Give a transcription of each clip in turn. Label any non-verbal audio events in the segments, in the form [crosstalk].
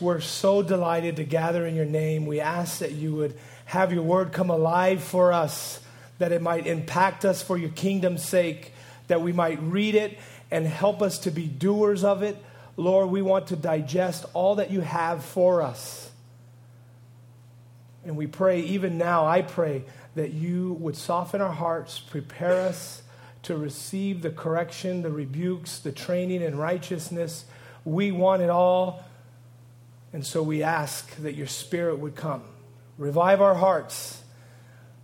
we're so delighted to gather in your name. We ask that you would have your word come alive for us, that it might impact us for your kingdom's sake, that we might read it and help us to be doers of it. Lord, we want to digest all that you have for us. And we pray, even now, I pray that you would soften our hearts, prepare us to receive the correction, the rebukes, the training in righteousness. We want it all. And so we ask that your spirit would come. Revive our hearts,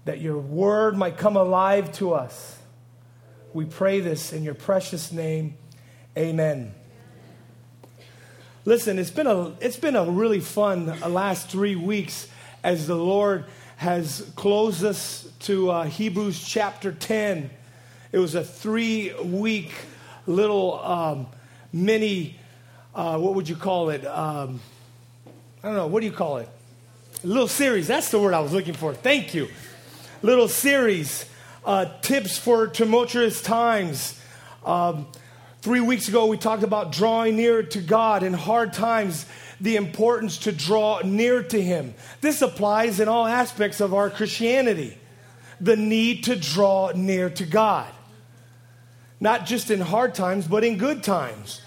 that your word might come alive to us. We pray this in your precious name. Amen. Listen, it's been a, it's been a really fun uh, last three weeks as the Lord has closed us to uh, Hebrews chapter 10. It was a three week little um, mini, uh, what would you call it? Um, I don't know, what do you call it? A little series. That's the word I was looking for. Thank you. Little series. Uh, tips for tumultuous times. Um, three weeks ago, we talked about drawing near to God in hard times, the importance to draw near to Him. This applies in all aspects of our Christianity the need to draw near to God. Not just in hard times, but in good times.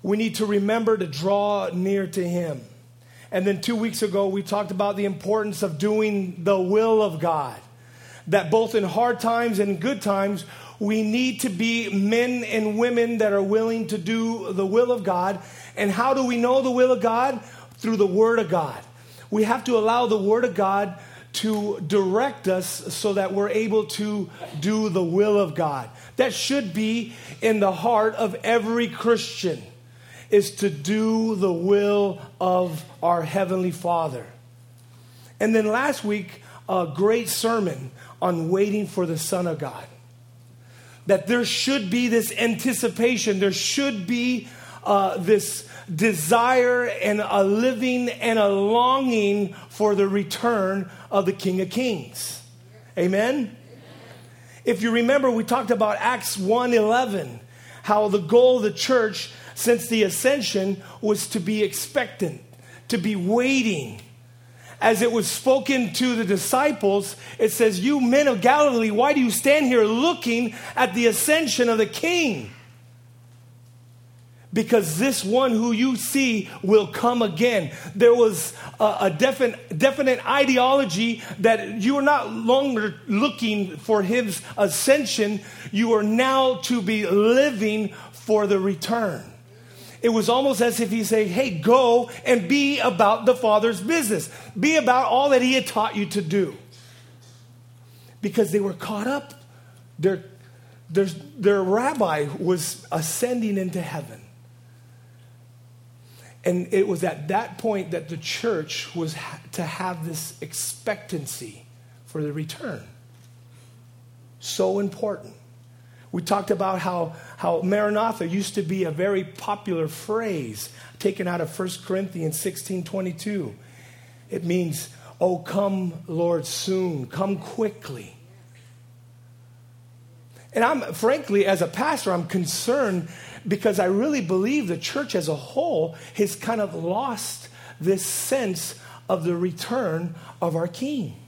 We need to remember to draw near to Him. And then two weeks ago, we talked about the importance of doing the will of God. That both in hard times and good times, we need to be men and women that are willing to do the will of God. And how do we know the will of God? Through the Word of God. We have to allow the Word of God to direct us so that we're able to do the will of God. That should be in the heart of every Christian is to do the will of our Heavenly Father. And then last week, a great sermon on waiting for the Son of God. That there should be this anticipation, there should be uh, this desire and a living and a longing for the return of the King of Kings. Amen? If you remember, we talked about Acts 1:11, how the goal of the church since the ascension was to be expectant, to be waiting. As it was spoken to the disciples, it says, You men of Galilee, why do you stand here looking at the ascension of the King? because this one who you see will come again. There was a, a definite, definite ideology that you are not longer looking for his ascension, you are now to be living for the return. It was almost as if he said, Hey, go and be about the Father's business. Be about all that he had taught you to do. Because they were caught up. Their, their, their rabbi was ascending into heaven. And it was at that point that the church was to have this expectancy for the return. So important. We talked about how, how Maranatha used to be a very popular phrase taken out of 1 Corinthians 16 22. It means, Oh, come, Lord, soon, come quickly. And I'm, frankly, as a pastor, I'm concerned because I really believe the church as a whole has kind of lost this sense of the return of our King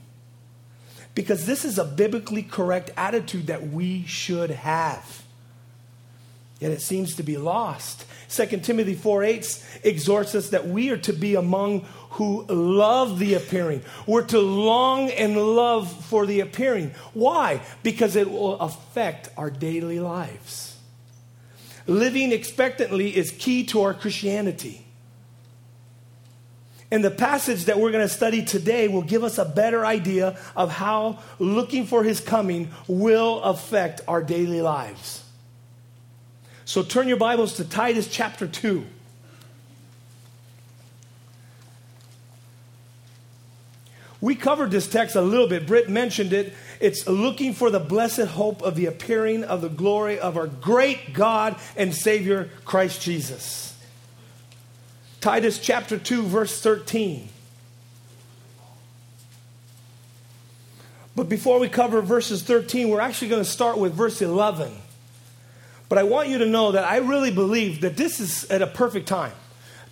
because this is a biblically correct attitude that we should have. Yet it seems to be lost. 2 Timothy 4 8 exhorts us that we are to be among who love the appearing. We're to long and love for the appearing. Why? Because it will affect our daily lives. Living expectantly is key to our Christianity. And the passage that we're going to study today will give us a better idea of how looking for his coming will affect our daily lives. So turn your Bibles to Titus chapter 2. We covered this text a little bit. Britt mentioned it. It's looking for the blessed hope of the appearing of the glory of our great God and Savior, Christ Jesus. Titus chapter 2, verse 13. But before we cover verses 13, we're actually going to start with verse 11. But I want you to know that I really believe that this is at a perfect time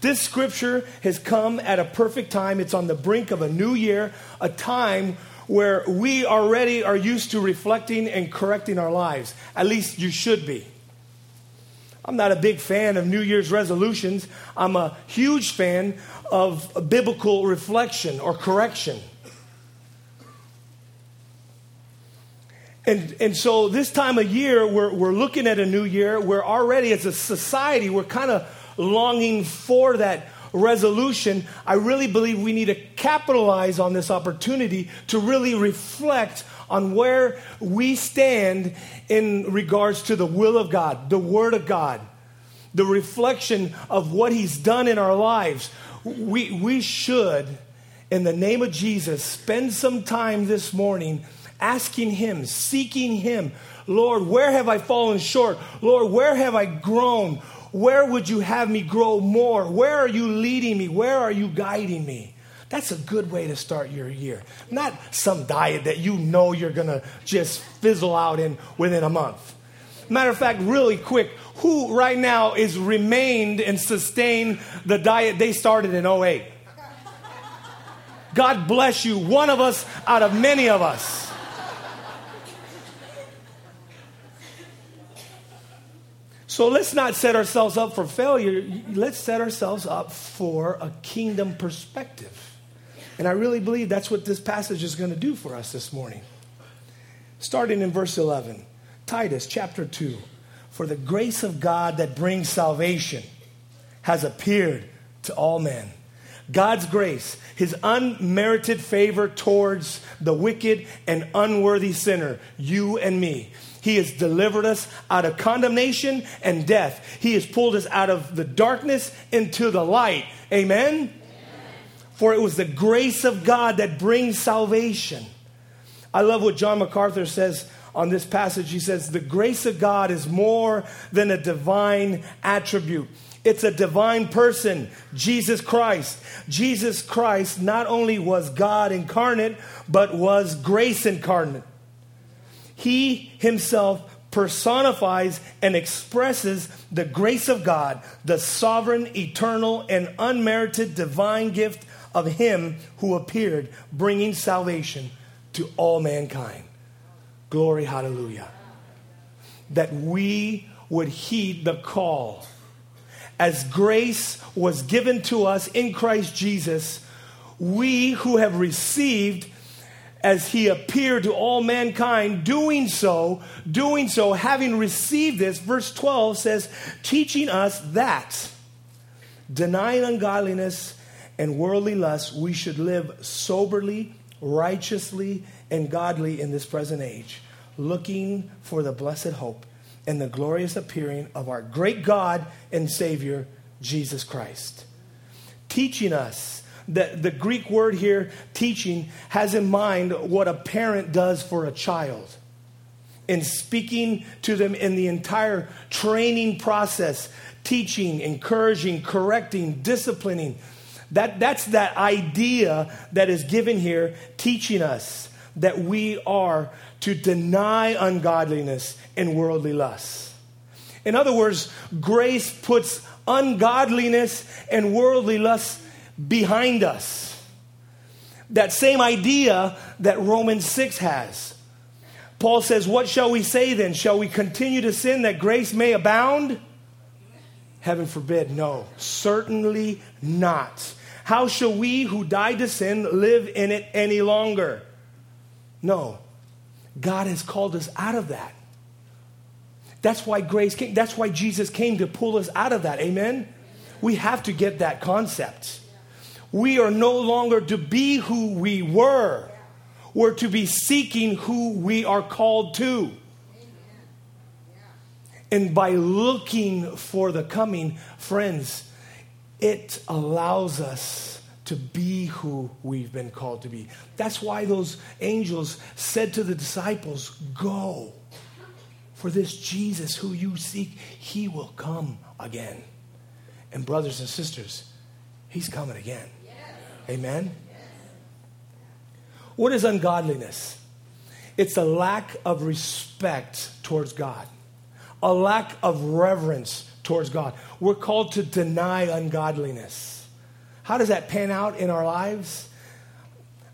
This scripture has come at a perfect time. It's on the brink of a new year, a time where we already are used to reflecting and correcting our lives. At least you should be. I'm not a big fan of New Year's resolutions. I'm a huge fan of biblical reflection or correction. And, and so this time of year, we're, we're looking at a new year. We're already, as a society, we're kind of longing for that resolution. I really believe we need to capitalize on this opportunity to really reflect on where we stand in regards to the will of God, the Word of God, the reflection of what He's done in our lives. We, we should, in the name of Jesus, spend some time this morning asking Him, seeking Him. Lord, where have I fallen short? Lord, where have I grown? Where would you have me grow more? Where are you leading me? Where are you guiding me? That's a good way to start your year. Not some diet that you know you're going to just fizzle out in within a month. Matter of fact, really quick, who right now is remained and sustained the diet they started in 08? God bless you, one of us out of many of us. So let's not set ourselves up for failure. Let's set ourselves up for a kingdom perspective. And I really believe that's what this passage is going to do for us this morning. Starting in verse 11, Titus chapter 2. For the grace of God that brings salvation has appeared to all men. God's grace, his unmerited favor towards the wicked and unworthy sinner, you and me. He has delivered us out of condemnation and death. He has pulled us out of the darkness into the light. Amen? For it was the grace of God that brings salvation. I love what John MacArthur says on this passage. He says, The grace of God is more than a divine attribute. It's a divine person, Jesus Christ. Jesus Christ not only was God incarnate, but was grace incarnate. He himself personifies and expresses the grace of God, the sovereign, eternal, and unmerited divine gift of Him who appeared, bringing salvation to all mankind. Glory, hallelujah. That we would heed the call. As grace was given to us in Christ Jesus, we who have received as he appeared to all mankind, doing so, doing so, having received this, verse 12 says, teaching us that, denying ungodliness and worldly lust, we should live soberly, righteously, and godly in this present age, looking for the blessed hope and the glorious appearing of our great God and Savior, Jesus Christ. Teaching us the, the Greek word here, teaching, has in mind what a parent does for a child in speaking to them in the entire training process, teaching, encouraging, correcting, disciplining. That, that's that idea that is given here, teaching us that we are to deny ungodliness and worldly lusts. In other words, grace puts ungodliness and worldly lusts behind us. That same idea that Romans 6 has. Paul says, What shall we say then? Shall we continue to sin that grace may abound? Heaven forbid, no, certainly not. How shall we who died to sin live in it any longer? No, God has called us out of that. That's why grace came. That's why Jesus came to pull us out of that. Amen? We have to get that concept. We are no longer to be who we were. We're to be seeking who we are called to. And by looking for the coming, friends, it allows us to be who we've been called to be. That's why those angels said to the disciples, Go, for this Jesus who you seek, he will come again. And, brothers and sisters, he's coming again. Amen? What is ungodliness? It's a lack of respect towards God, a lack of reverence towards God. We're called to deny ungodliness. How does that pan out in our lives?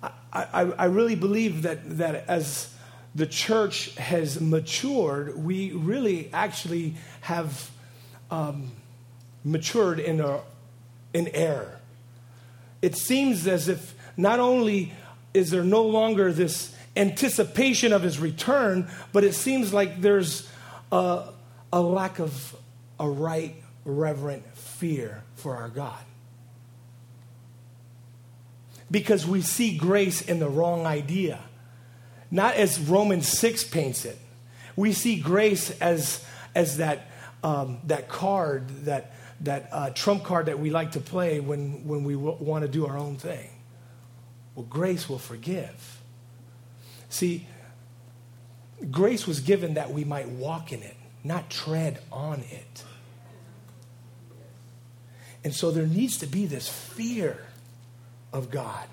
I, I, I really believe that, that as the church has matured, we really actually have um, matured in, a, in error. It seems as if not only is there no longer this anticipation of his return, but it seems like there's a, a lack of a right, reverent fear for our God. Because we see grace in the wrong idea, not as Romans 6 paints it. We see grace as, as that, um, that card, that, that uh, trump card that we like to play when, when we w- want to do our own thing. Well, grace will forgive. See, grace was given that we might walk in it, not tread on it. And so there needs to be this fear of God.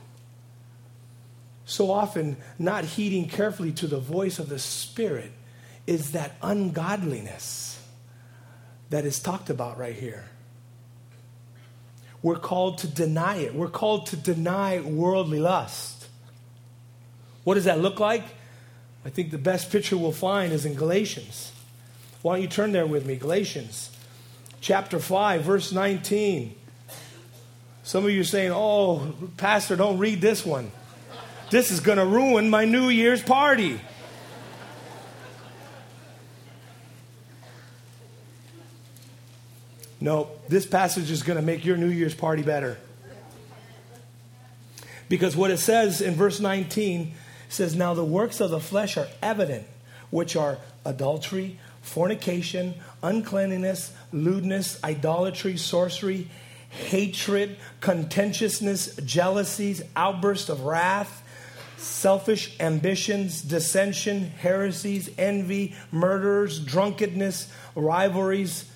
So often, not heeding carefully to the voice of the Spirit is that ungodliness that is talked about right here. We're called to deny it. We're called to deny worldly lust. What does that look like? I think the best picture we'll find is in Galatians. Why don't you turn there with me? Galatians chapter 5, verse 19. Some of you are saying, Oh, Pastor, don't read this one. This is going to ruin my New Year's party. No, this passage is going to make your New Year's party better. Because what it says in verse 19 says, Now the works of the flesh are evident, which are adultery, fornication, uncleanness, lewdness, idolatry, sorcery, hatred, contentiousness, jealousies, outbursts of wrath, selfish ambitions, dissension, heresies, envy, murders, drunkenness, rivalries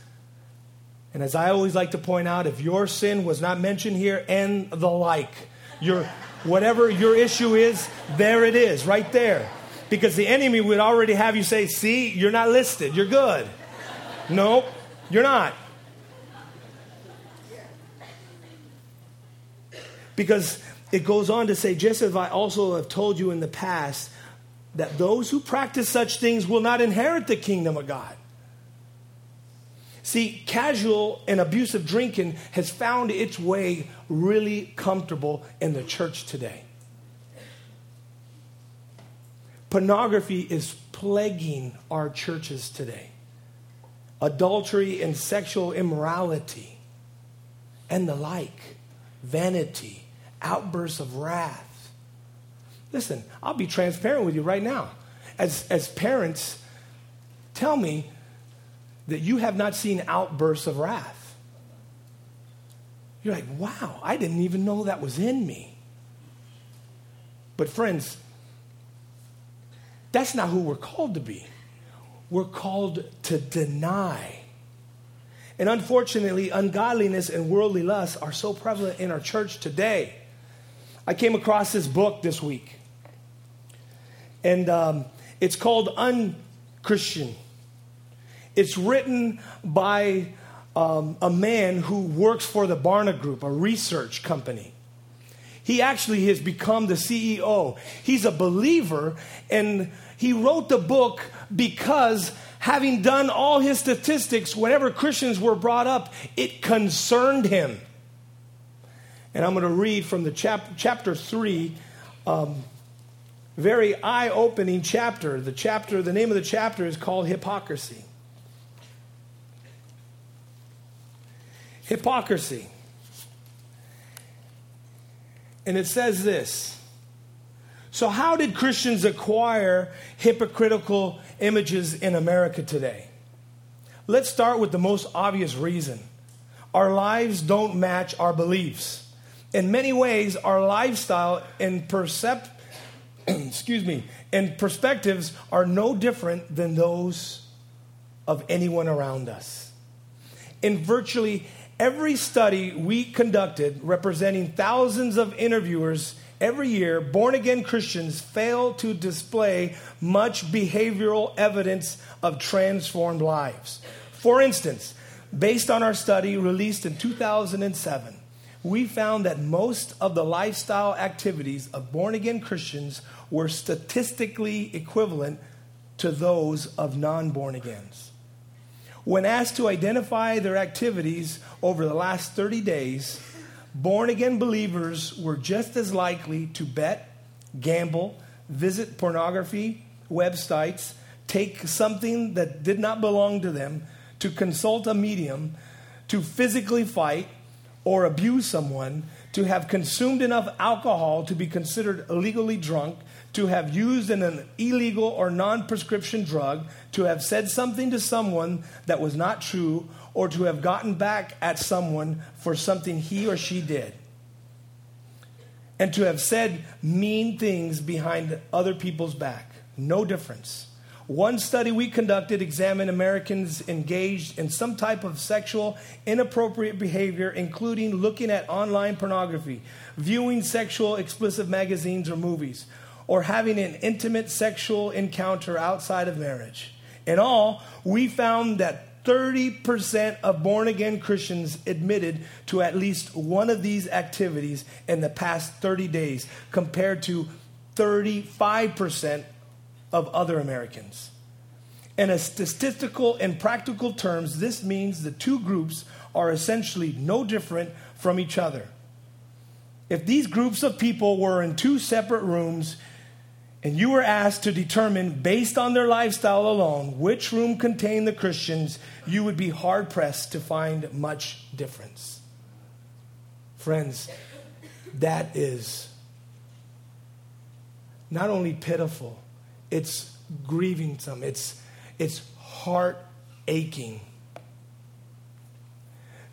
and as I always like to point out, if your sin was not mentioned here and the like, your whatever your issue is, there it is, right there. Because the enemy would already have you say, see, you're not listed, you're good. Nope, you're not. Because it goes on to say, just as I also have told you in the past, that those who practice such things will not inherit the kingdom of God. See, casual and abusive drinking has found its way really comfortable in the church today. Pornography is plaguing our churches today. Adultery and sexual immorality and the like, vanity, outbursts of wrath. Listen, I'll be transparent with you right now. As, as parents, tell me that you have not seen outbursts of wrath. You're like, wow, I didn't even know that was in me. But, friends, that's not who we're called to be. We're called to deny. And unfortunately, ungodliness and worldly lust are so prevalent in our church today. I came across this book this week, and um, it's called Unchristian. It's written by um, a man who works for the Barna Group, a research company. He actually has become the CEO. He's a believer, and he wrote the book because having done all his statistics, whenever Christians were brought up, it concerned him. And I'm going to read from the chap- chapter 3, um, very eye opening chapter. The chapter, the name of the chapter is called Hypocrisy. hypocrisy. And it says this. So, how did Christians acquire hypocritical images in America today? Let's start with the most obvious reason our lives don't match our beliefs. In many ways, our lifestyle and percept, [clears throat] excuse me, and perspectives are no different than those of anyone around us. In virtually Every study we conducted, representing thousands of interviewers every year, born again Christians fail to display much behavioral evidence of transformed lives. For instance, Based on our study released in 2007, we found that most of the lifestyle activities of born again Christians were statistically equivalent to those of non born agains. When asked to identify their activities over the last 30 days, born again believers were just as likely to bet, gamble, visit pornography websites, take something that did not belong to them, to consult a medium, to physically fight or abuse someone, to have consumed enough alcohol to be considered illegally drunk, to have used an illegal or non prescription drug, to have said something to someone that was not true, or to have gotten back at someone for something he or she did. And to have said mean things behind other people's back. No difference. One study we conducted examined Americans engaged in some type of sexual inappropriate behavior, including looking at online pornography, viewing sexual explicit magazines or movies, or having an intimate sexual encounter outside of marriage. In all, we found that 30% of born again Christians admitted to at least one of these activities in the past 30 days, compared to 35% of other Americans. In a statistical and practical terms, this means the two groups are essentially no different from each other. If these groups of people were in two separate rooms and you were asked to determine, based on their lifestyle alone, which room contained the Christians, you would be hard pressed to find much difference. Friends, that is not only pitiful, it's grieving some, it's, it's heart aching.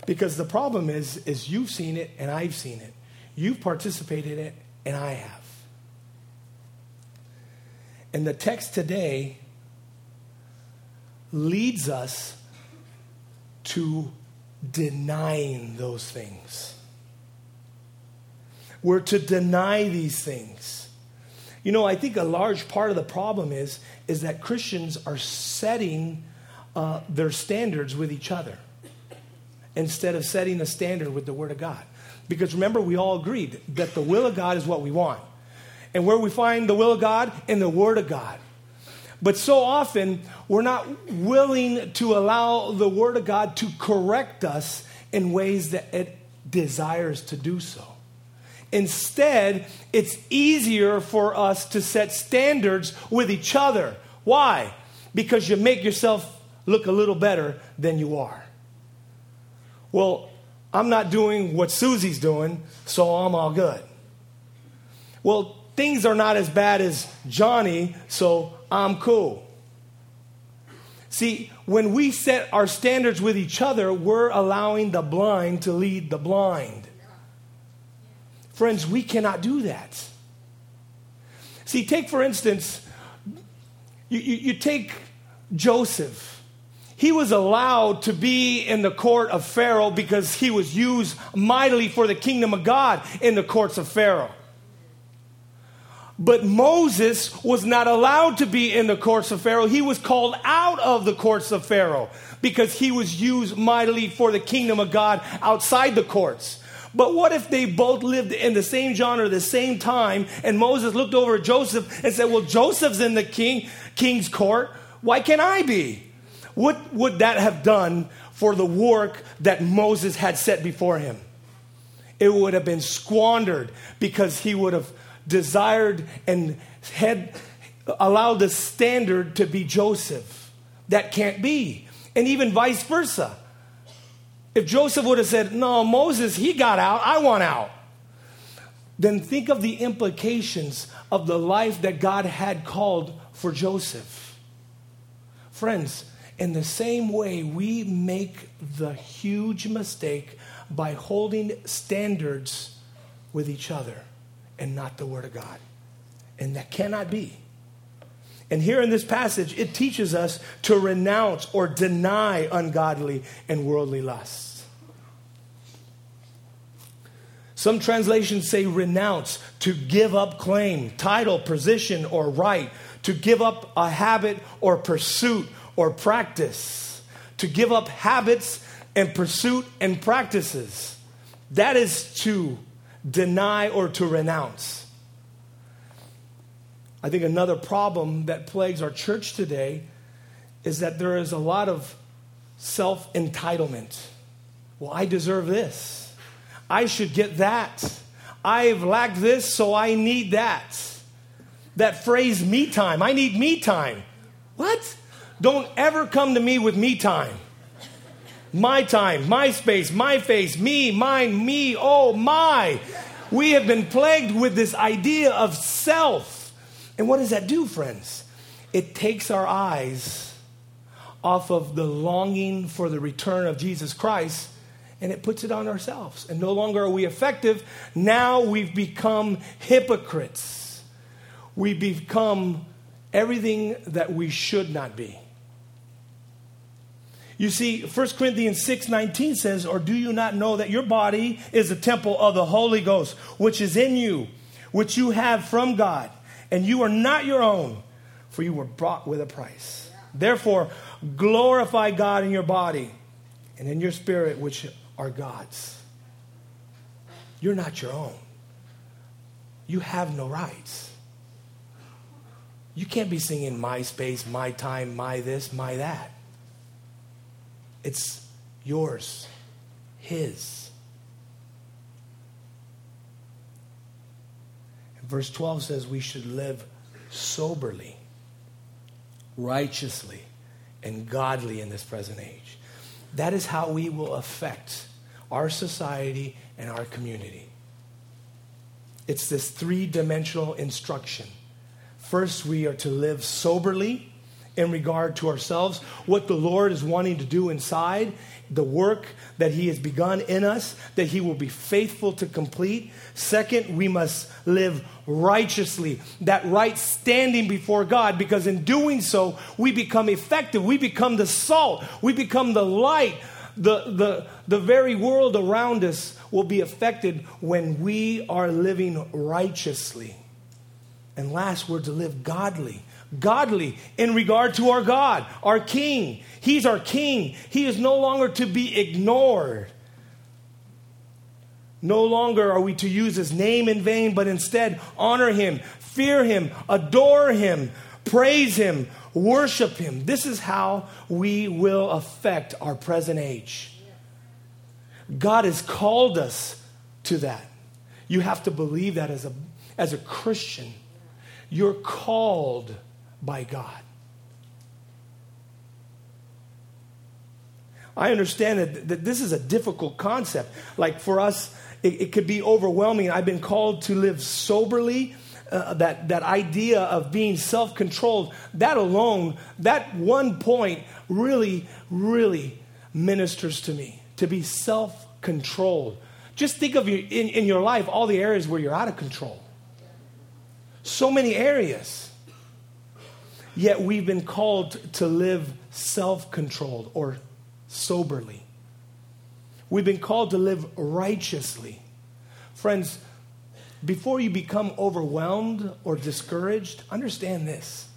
Because the problem is, is you've seen it and I've seen it. You've participated in it and I have. And the text today leads us to denying those things. We're to deny these things. You know, I think a large part of the problem is, is that Christians are setting uh, their standards with each other instead of setting a standard with the Word of God. Because remember, we all agreed that the will of God is what we want. And where we find the will of God? In the Word of God. But so often, we're not willing to allow the Word of God to correct us in ways that it desires to do so. Instead, it's easier for us to set standards with each other. Why? Because you make yourself look a little better than you are. Well, I'm not doing what Susie's doing, so I'm all good. Well, things are not as bad as Johnny, so I'm cool. See, when we set our standards with each other, we're allowing the blind to lead the blind. Friends, we cannot do that. See, take for instance, you, you, you, take Joseph. He was allowed to be in the court of Pharaoh because he was used mightily for the kingdom of God in the courts of Pharaoh. But Moses was not allowed to be in the courts of Pharaoh. He was called out of the courts of Pharaoh because he was used mightily for the kingdom of God outside the courts. But what if they both lived in the same genre, at the same time, and Moses looked over at Joseph and said, Well, Joseph's in the king, king's court. Why can't I be? What would that have done for the work that Moses had set before him? It would have been squandered because he would have desired and had allowed the standard to be Joseph. That can't be. And even vice versa. If Joseph would have said, No, Moses, he got out, I want out, then think of the implications of the life that God had called for Joseph. Friends, in the same way, we make the huge mistake by holding standards with each other and not the Word of God. And that cannot be. And here in this passage, it teaches us to renounce or deny ungodly and worldly lusts. Some translations say renounce, to give up claim, title, position, or right, to give up a habit or pursuit or practice, to give up habits and pursuit and practices. That is to deny or to renounce. I think another problem that plagues our church today is that there is a lot of self entitlement. Well, I deserve this. I should get that. I've lacked this, so I need that. That phrase, me time. I need me time. What? Don't ever come to me with me time. My time, my space, my face, me, mine, me, oh my. We have been plagued with this idea of self. And what does that do, friends? It takes our eyes off of the longing for the return of Jesus Christ and it puts it on ourselves. And no longer are we effective. Now we've become hypocrites. We become everything that we should not be. You see, 1 Corinthians 6 19 says, Or do you not know that your body is a temple of the Holy Ghost, which is in you, which you have from God, and you are not your own, for you were bought with a price. Therefore, glorify God in your body and in your spirit, which are God's. You're not your own. You have no rights. You can't be singing my space, my time, my this, my that. It's yours, His. And verse 12 says we should live soberly, righteously, and godly in this present age. That is how we will affect our society and our community. It's this three dimensional instruction. First, we are to live soberly in regard to ourselves, what the Lord is wanting to do inside, the work that He has begun in us, that He will be faithful to complete. Second, we must live righteously, that right standing before God, because in doing so, we become effective. We become the salt, we become the light. The, the, the very world around us will be affected when we are living righteously. And last, we're to live godly godly in regard to our God, our King. He's our King. He is no longer to be ignored. No longer are we to use his name in vain, but instead honor him, fear him, adore him, praise him, worship him. This is how we will affect our present age. God has called us to that. You have to believe that as a, as a Christian. You're called by God. I understand that, that this is a difficult concept. Like for us, it, it could be overwhelming. I've been called to live soberly. Uh, that, that idea of being self controlled, that alone, that one point really, really ministers to me. To be self controlled. Just think of your, in, in your life all the areas where you're out of control. So many areas. Yet we've been called to live self controlled or soberly. We've been called to live righteously. Friends, before you become overwhelmed or discouraged, understand this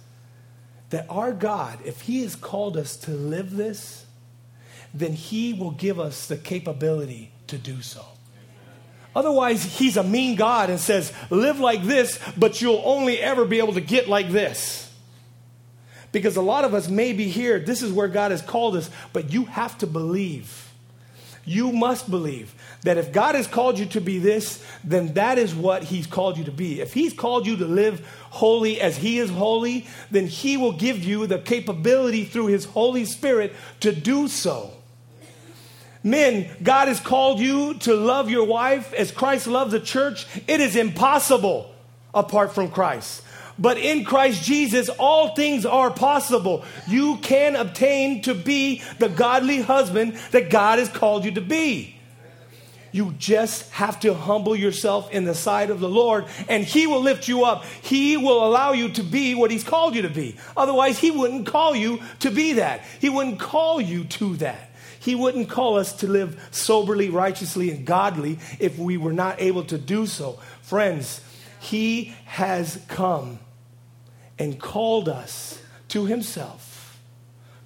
that our God, if He has called us to live this, then He will give us the capability to do so. Otherwise, He's a mean God and says, live like this, but you'll only ever be able to get like this. Because a lot of us may be here, this is where God has called us, but you have to believe. You must believe that if God has called you to be this, then that is what He's called you to be. If He's called you to live holy as He is holy, then He will give you the capability through His Holy Spirit to do so. Men, God has called you to love your wife as Christ loved the church. It is impossible apart from Christ. But in Christ Jesus, all things are possible. You can obtain to be the godly husband that God has called you to be. You just have to humble yourself in the sight of the Lord, and He will lift you up. He will allow you to be what He's called you to be. Otherwise, He wouldn't call you to be that. He wouldn't call you to that. He wouldn't call us to live soberly, righteously, and godly if we were not able to do so. Friends, he has come and called us to Himself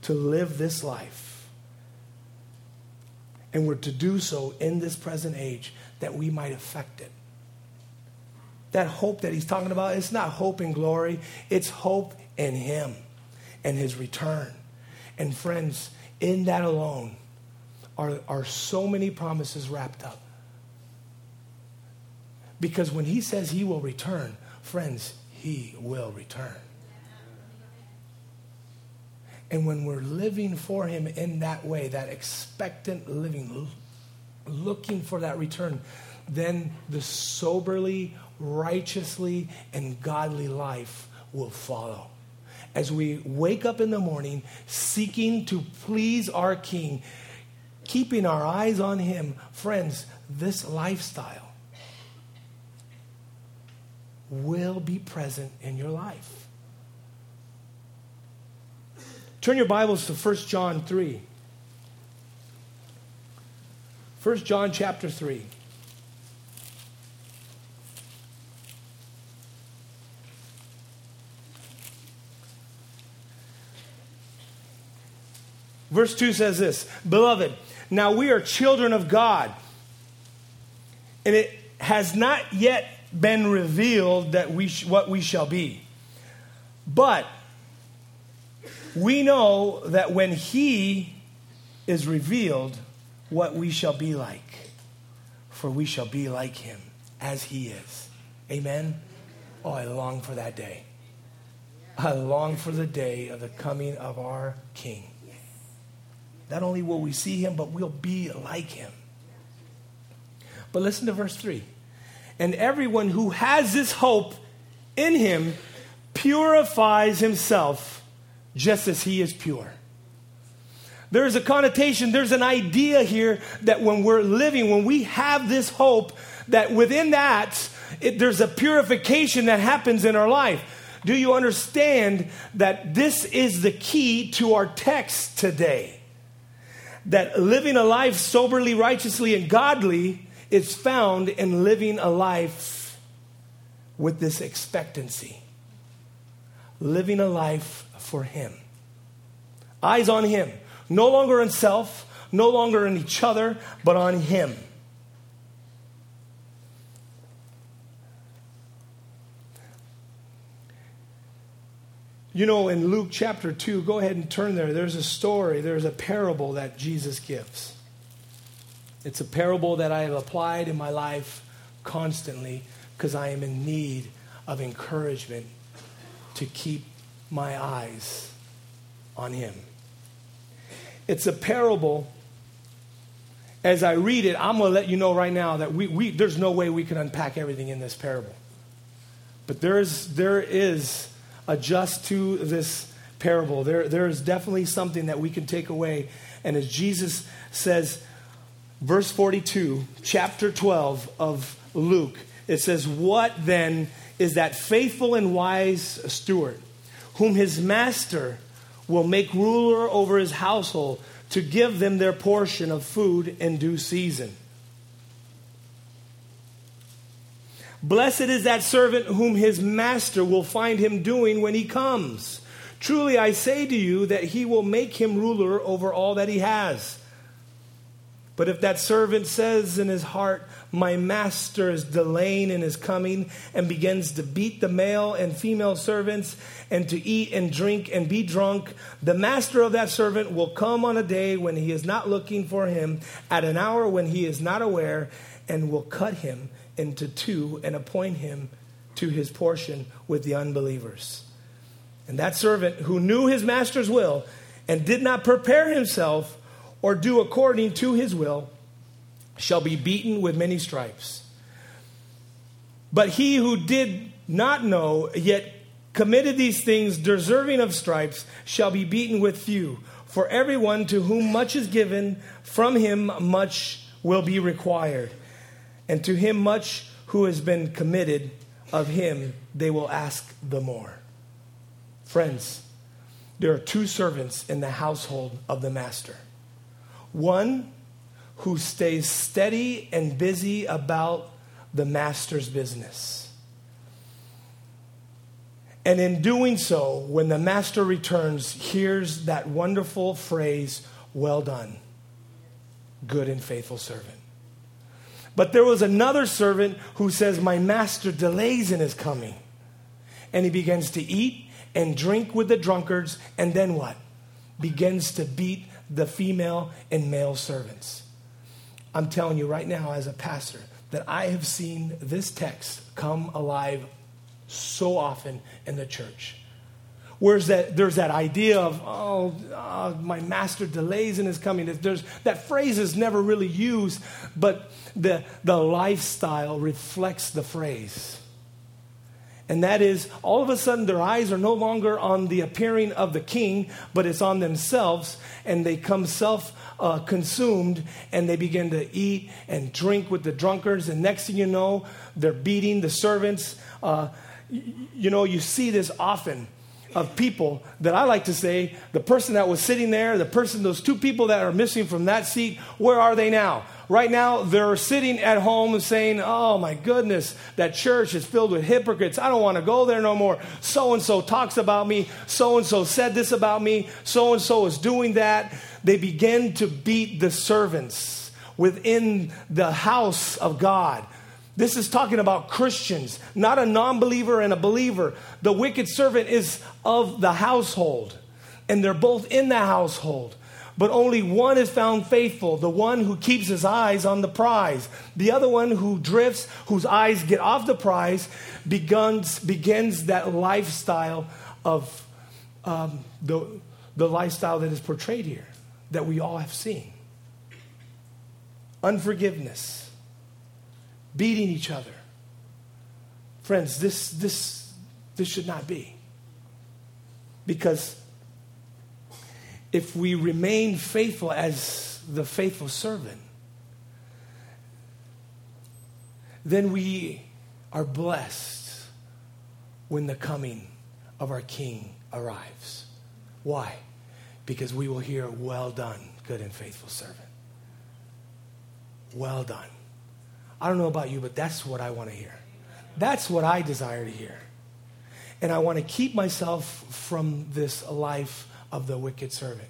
to live this life. And we're to do so in this present age that we might affect it. That hope that he's talking about, it's not hope in glory, it's hope in him and his return. And friends, in that alone are, are so many promises wrapped up. Because when he says he will return, friends, he will return. And when we're living for him in that way, that expectant living, looking for that return, then the soberly, righteously, and godly life will follow. As we wake up in the morning seeking to please our King, keeping our eyes on Him, friends, this lifestyle will be present in your life. Turn your Bibles to 1 John 3. 1 John chapter 3. Verse 2 says this Beloved, now we are children of God, and it has not yet been revealed that we sh- what we shall be. But we know that when he is revealed, what we shall be like. For we shall be like him as he is. Amen? Oh, I long for that day. I long for the day of the coming of our King. Not only will we see him, but we'll be like him. But listen to verse 3. And everyone who has this hope in him purifies himself just as he is pure. There's a connotation, there's an idea here that when we're living, when we have this hope, that within that, it, there's a purification that happens in our life. Do you understand that this is the key to our text today? That living a life soberly, righteously, and godly is found in living a life with this expectancy. Living a life for Him. Eyes on Him. No longer on self, no longer on each other, but on Him. You know, in Luke chapter 2, go ahead and turn there. There's a story, there's a parable that Jesus gives. It's a parable that I have applied in my life constantly because I am in need of encouragement to keep my eyes on Him. It's a parable. As I read it, I'm going to let you know right now that we, we, there's no way we can unpack everything in this parable. But there is, there is a just to this parable. There, there is definitely something that we can take away. And as Jesus says, verse 42, chapter 12 of Luke, it says, What then is that faithful and wise steward, whom his master will make ruler over his household to give them their portion of food in due season. Blessed is that servant whom his master will find him doing when he comes. Truly I say to you that he will make him ruler over all that he has. But if that servant says in his heart, My master is delaying in his coming, and begins to beat the male and female servants, and to eat and drink and be drunk, the master of that servant will come on a day when he is not looking for him, at an hour when he is not aware, and will cut him into two and appoint him to his portion with the unbelievers. And that servant who knew his master's will and did not prepare himself, or do according to his will shall be beaten with many stripes. But he who did not know, yet committed these things deserving of stripes, shall be beaten with few. For everyone to whom much is given, from him much will be required. And to him much who has been committed, of him they will ask the more. Friends, there are two servants in the household of the master. One who stays steady and busy about the master's business. And in doing so, when the master returns, hears that wonderful phrase, well done. good and faithful servant. But there was another servant who says, My master delays in his coming. And he begins to eat and drink with the drunkards, and then what? Begins to beat the female and male servants. I'm telling you right now, as a pastor, that I have seen this text come alive so often in the church. Where's that? There's that idea of, oh, uh, my master delays in his coming. There's, that phrase is never really used, but the, the lifestyle reflects the phrase. And that is, all of a sudden, their eyes are no longer on the appearing of the king, but it's on themselves, and they come self uh, consumed, and they begin to eat and drink with the drunkards. And next thing you know, they're beating the servants. Uh, you know, you see this often of people that I like to say, the person that was sitting there, the person, those two people that are missing from that seat, where are they now? Right now, they're sitting at home and saying, Oh my goodness, that church is filled with hypocrites. I don't want to go there no more. So and so talks about me. So and so said this about me. So and so is doing that. They begin to beat the servants within the house of God. This is talking about Christians, not a non believer and a believer. The wicked servant is of the household, and they're both in the household. But only one is found faithful, the one who keeps his eyes on the prize. The other one who drifts, whose eyes get off the prize, begins, begins that lifestyle of um, the, the lifestyle that is portrayed here, that we all have seen unforgiveness beating each other. Friends, this, this, this should not be. Because if we remain faithful as the faithful servant, then we are blessed when the coming of our King arrives. Why? Because we will hear, Well done, good and faithful servant. Well done. I don't know about you, but that's what I want to hear. That's what I desire to hear. And I want to keep myself from this life of the wicked servant.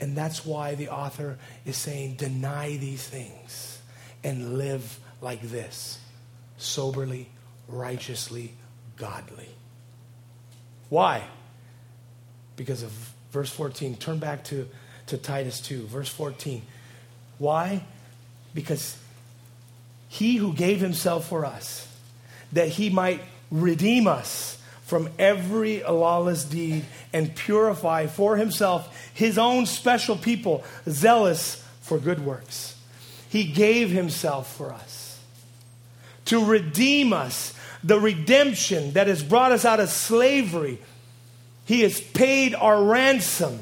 And that's why the author is saying, deny these things and live like this soberly, righteously, godly. Why? Because of verse 14. Turn back to, to Titus 2, verse 14. Why? Because he who gave himself for us, that he might redeem us from every lawless deed and purify for himself his own special people, zealous for good works. He gave himself for us to redeem us, the redemption that has brought us out of slavery. He has paid our ransom.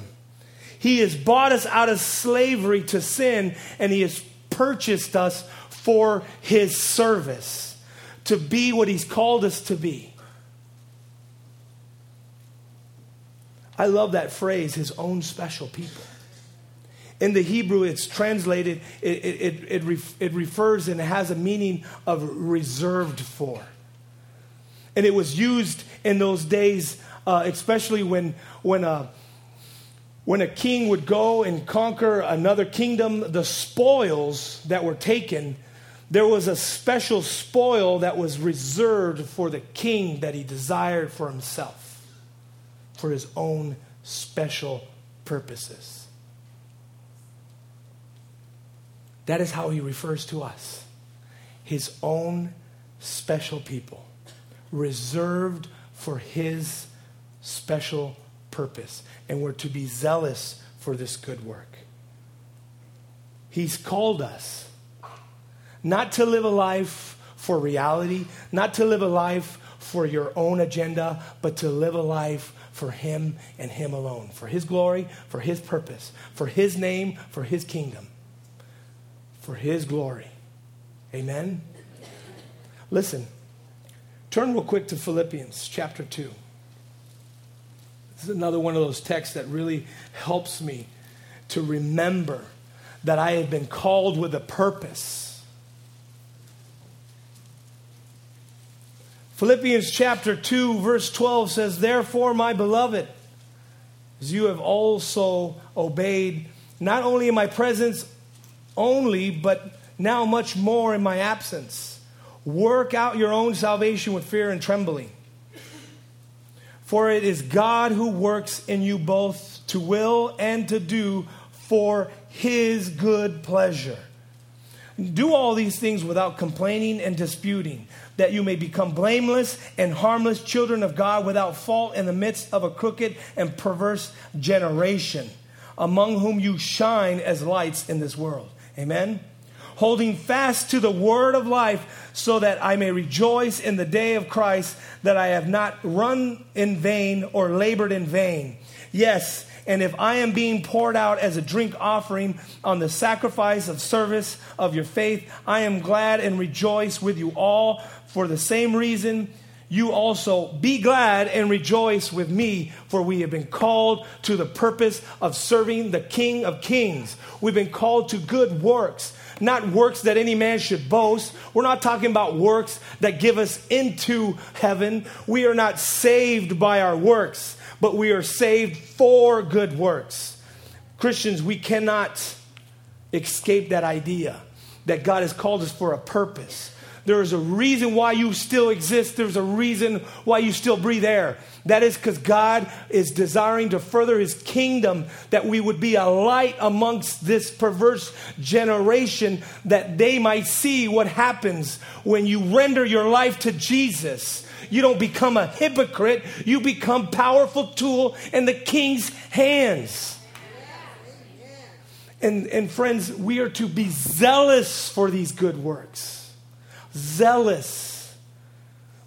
He has bought us out of slavery to sin, and He has purchased us for his service, to be what he's called us to be. I love that phrase, his own special people. In the Hebrew, it's translated, it, it, it, it, refers and it has a meaning of reserved for. And it was used in those days, uh, especially when, when, a, when a king would go and conquer another kingdom, the spoils that were taken there was a special spoil that was reserved for the king that he desired for himself, for his own special purposes. That is how he refers to us his own special people, reserved for his special purpose. And we're to be zealous for this good work. He's called us not to live a life for reality, not to live a life for your own agenda, but to live a life for Him and Him alone, for His glory, for His purpose, for His name, for His kingdom, for His glory. Amen? Listen, turn real quick to Philippians chapter 2. This is another one of those texts that really helps me to remember that I have been called with a purpose Philippians chapter 2, verse 12 says, Therefore, my beloved, as you have also obeyed, not only in my presence, only, but now much more in my absence. Work out your own salvation with fear and trembling. For it is God who works in you both to will and to do for his good pleasure. Do all these things without complaining and disputing, that you may become blameless and harmless children of God without fault in the midst of a crooked and perverse generation, among whom you shine as lights in this world. Amen holding fast to the word of life, so that I may rejoice in the day of Christ, that I have not run in vain or labored in vain. Yes, and if I am being poured out as a drink offering on the sacrifice of service of your faith, I am glad and rejoice with you all for the same reason. You also be glad and rejoice with me, for we have been called to the purpose of serving the King of Kings. We've been called to good works not works that any man should boast. We're not talking about works that give us into heaven. We are not saved by our works, but we are saved for good works. Christians, we cannot escape that idea that God has called us for a purpose. There is a reason why you still exist. There's a reason why you still breathe air. That is because God is desiring to further his kingdom, that we would be a light amongst this perverse generation, that they might see what happens when you render your life to Jesus. You don't become a hypocrite, you become powerful tool in the king's hands. And, and friends, we are to be zealous for these good works zealous.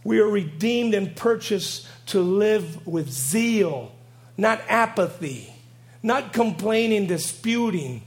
We are redeemed and purchased to live with zeal, not apathy, not complaining, disputing,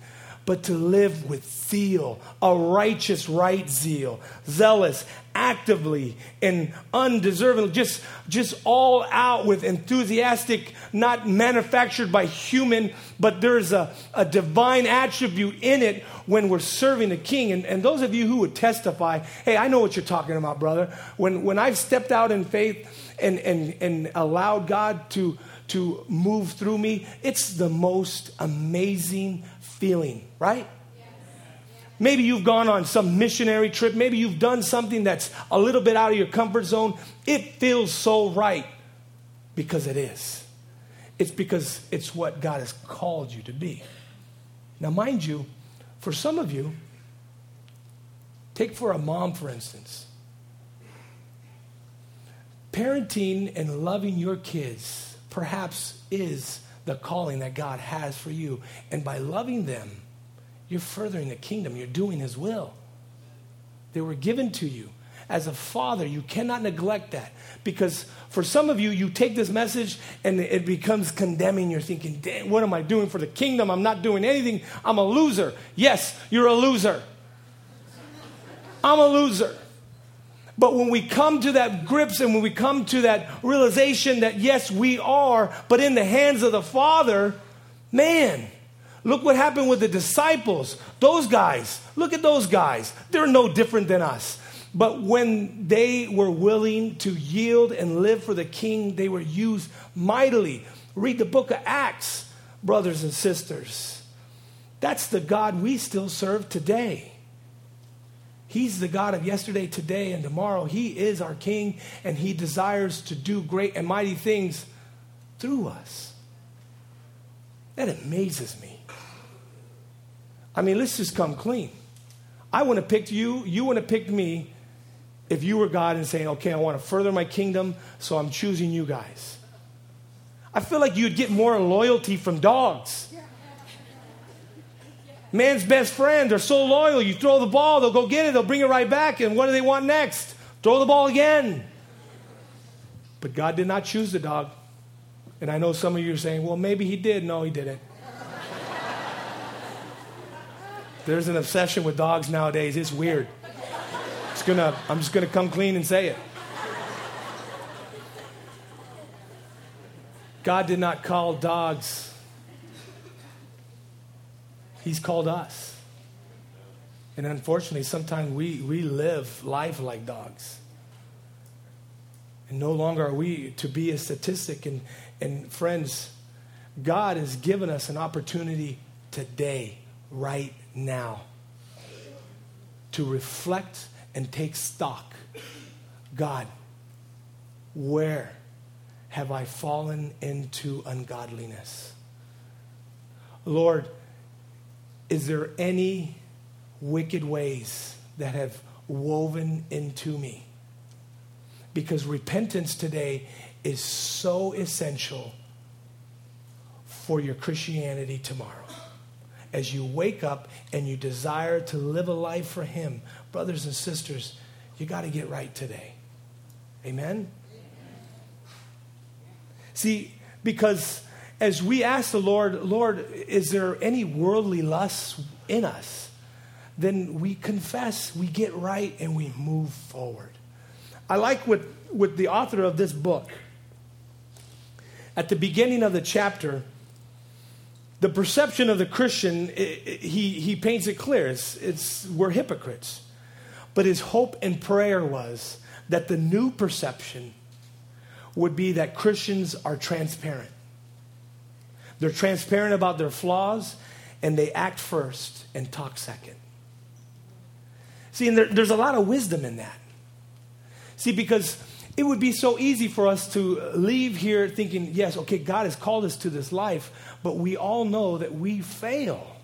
but to live with zeal, a righteous right zeal, zealous, actively and undeservingly, just, just all out with enthusiastic, not manufactured by human, but there's a, a divine attribute in it when we're serving the king. And, and those of you who would testify, hey, I know what you're talking about, brother. When, when I've stepped out in faith and, and, and allowed God to, to move through me, it's the most amazing feeling, right? Maybe you've gone on some missionary trip. Maybe you've done something that's a little bit out of your comfort zone. It feels so right because it is. It's because it's what God has called you to be. Now, mind you, for some of you, take for a mom, for instance, parenting and loving your kids perhaps is the calling that God has for you. And by loving them, you're furthering the kingdom, you're doing His will. They were given to you. As a father, you cannot neglect that because for some of you, you take this message and it becomes condemning. You're thinking, what am I doing for the kingdom? I'm not doing anything. I'm a loser. Yes, you're a loser. I'm a loser. But when we come to that grips and when we come to that realization that yes, we are, but in the hands of the Father, man, Look what happened with the disciples. Those guys, look at those guys. They're no different than us. But when they were willing to yield and live for the king, they were used mightily. Read the book of Acts, brothers and sisters. That's the God we still serve today. He's the God of yesterday, today, and tomorrow. He is our King, and He desires to do great and mighty things through us. That amazes me. I mean, let's just come clean. I would have picked you, you would have picked me if you were God and saying, okay, I want to further my kingdom, so I'm choosing you guys. I feel like you'd get more loyalty from dogs. Man's best friend, they're so loyal. You throw the ball, they'll go get it, they'll bring it right back, and what do they want next? Throw the ball again. But God did not choose the dog. And I know some of you are saying, well, maybe He did. No, He didn't. There's an obsession with dogs nowadays. It's weird. It's gonna, I'm just going to come clean and say it. God did not call dogs, He's called us. And unfortunately, sometimes we, we live life like dogs. And no longer are we to be a statistic. And, and friends, God has given us an opportunity today, right now to reflect and take stock. God, where have I fallen into ungodliness? Lord, is there any wicked ways that have woven into me? Because repentance today is so essential for your Christianity tomorrow. As you wake up and you desire to live a life for Him, brothers and sisters, you got to get right today. Amen? See, because as we ask the Lord, Lord, is there any worldly lusts in us? Then we confess, we get right, and we move forward. I like what, what the author of this book, at the beginning of the chapter, the perception of the Christian, it, it, he, he paints it clear. It's, it's, we're hypocrites. But his hope and prayer was that the new perception would be that Christians are transparent. They're transparent about their flaws, and they act first and talk second. See, and there, there's a lot of wisdom in that. See, because it would be so easy for us to leave here thinking, yes, okay, God has called us to this life, but we all know that we fail.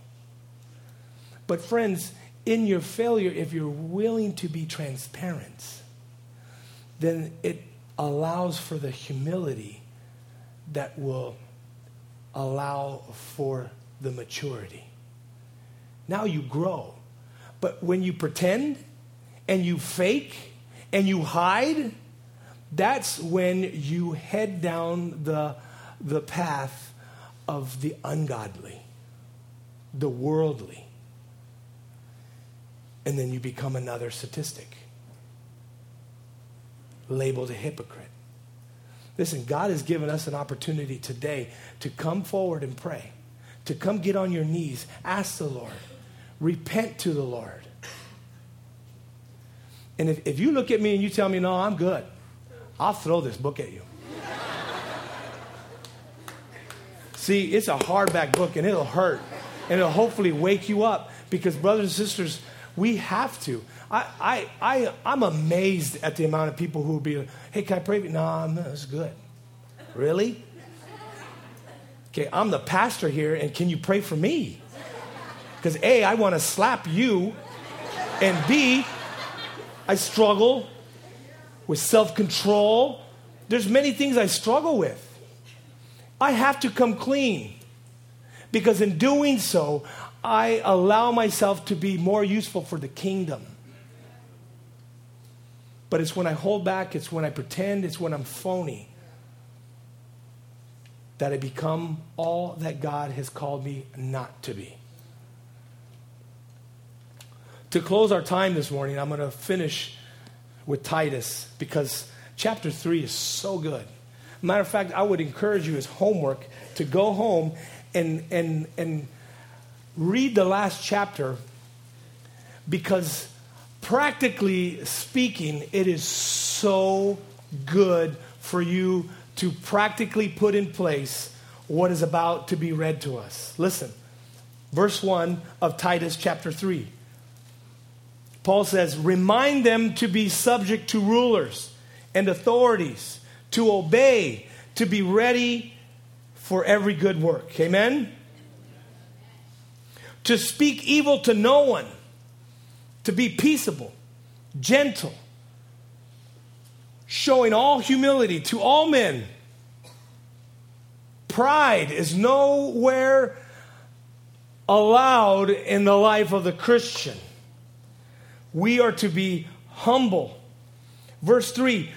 But, friends, in your failure, if you're willing to be transparent, then it allows for the humility that will allow for the maturity. Now you grow. But when you pretend and you fake and you hide, that's when you head down the, the path of the ungodly, the worldly. And then you become another statistic, labeled a hypocrite. Listen, God has given us an opportunity today to come forward and pray, to come get on your knees, ask the Lord, repent to the Lord. And if, if you look at me and you tell me, no, I'm good, I'll throw this book at you. See, it's a hardback book and it'll hurt. And it'll hopefully wake you up because, brothers and sisters, we have to. I, I, I, I'm amazed at the amount of people who will be like, hey, can I pray for you? No, no, it's good. Really? Okay, I'm the pastor here, and can you pray for me? Because A, I want to slap you, and B, I struggle with self control. There's many things I struggle with. I have to come clean because in doing so, I allow myself to be more useful for the kingdom. But it's when I hold back, it's when I pretend, it's when I'm phony that I become all that God has called me not to be. To close our time this morning, I'm going to finish with Titus because chapter 3 is so good. Matter of fact, I would encourage you as homework to go home and, and, and read the last chapter because, practically speaking, it is so good for you to practically put in place what is about to be read to us. Listen, verse 1 of Titus chapter 3. Paul says, Remind them to be subject to rulers and authorities, to obey, to be ready for every good work. Amen? To speak evil to no one, to be peaceable, gentle, showing all humility to all men. Pride is nowhere allowed in the life of the Christian. We are to be humble. Verse 3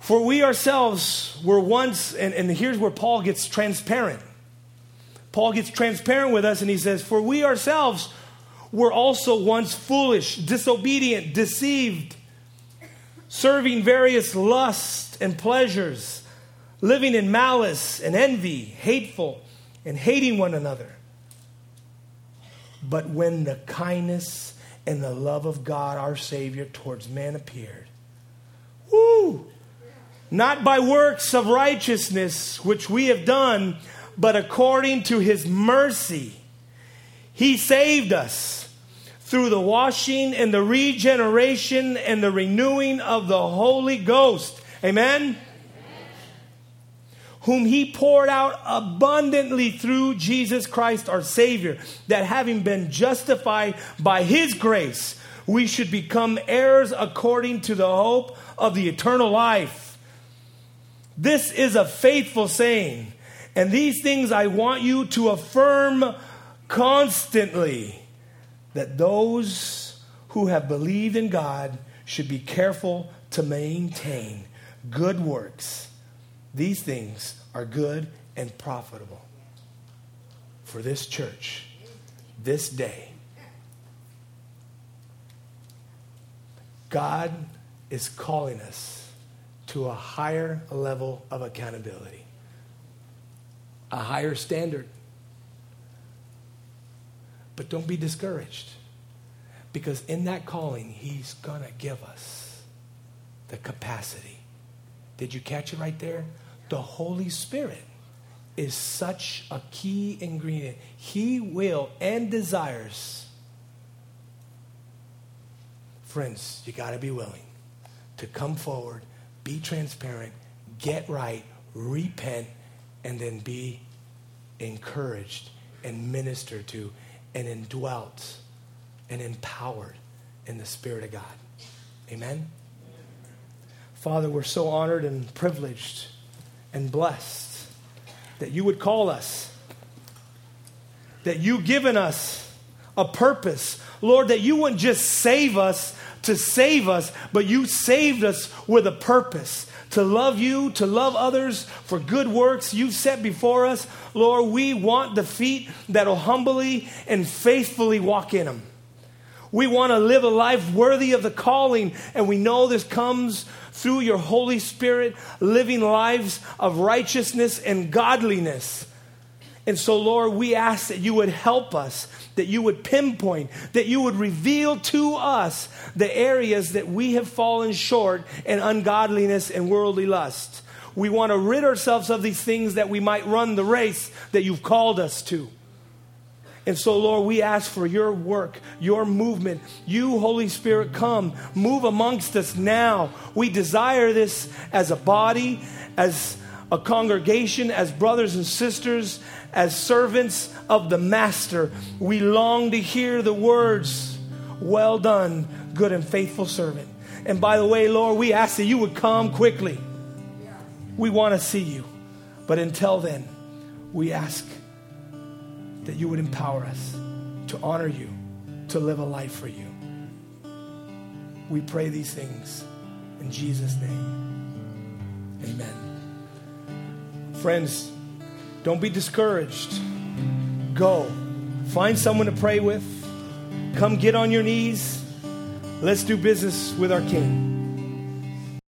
For we ourselves were once, and, and here's where Paul gets transparent. Paul gets transparent with us and he says, For we ourselves were also once foolish, disobedient, deceived, serving various lusts and pleasures, living in malice and envy, hateful, and hating one another. But when the kindness and the love of God our Savior towards man appeared. Woo! Not by works of righteousness which we have done, but according to his mercy. He saved us through the washing and the regeneration and the renewing of the Holy Ghost. Amen? Whom he poured out abundantly through Jesus Christ our Savior, that having been justified by his grace, we should become heirs according to the hope of the eternal life. This is a faithful saying, and these things I want you to affirm constantly that those who have believed in God should be careful to maintain good works. These things are good and profitable for this church, this day. God is calling us to a higher level of accountability, a higher standard. But don't be discouraged because in that calling, He's going to give us the capacity. Did you catch it right there? The Holy Spirit is such a key ingredient. He will and desires. Friends, you got to be willing to come forward, be transparent, get right, repent, and then be encouraged and ministered to and indwelt and empowered in the Spirit of God. Amen? Father, we're so honored and privileged and blessed that you would call us, that you've given us a purpose. Lord, that you wouldn't just save us to save us, but you saved us with a purpose to love you, to love others for good works you've set before us. Lord, we want the feet that'll humbly and faithfully walk in them. We want to live a life worthy of the calling, and we know this comes through your Holy Spirit living lives of righteousness and godliness. And so, Lord, we ask that you would help us, that you would pinpoint, that you would reveal to us the areas that we have fallen short in ungodliness and worldly lust. We want to rid ourselves of these things that we might run the race that you've called us to. And so, Lord, we ask for your work, your movement. You, Holy Spirit, come, move amongst us now. We desire this as a body, as a congregation, as brothers and sisters, as servants of the Master. We long to hear the words, Well done, good and faithful servant. And by the way, Lord, we ask that you would come quickly. We want to see you. But until then, we ask that you would empower us to honor you, to live a life for you. We pray these things in Jesus' name. Amen. Friends, don't be discouraged. Go. Find someone to pray with. Come get on your knees. Let's do business with our King.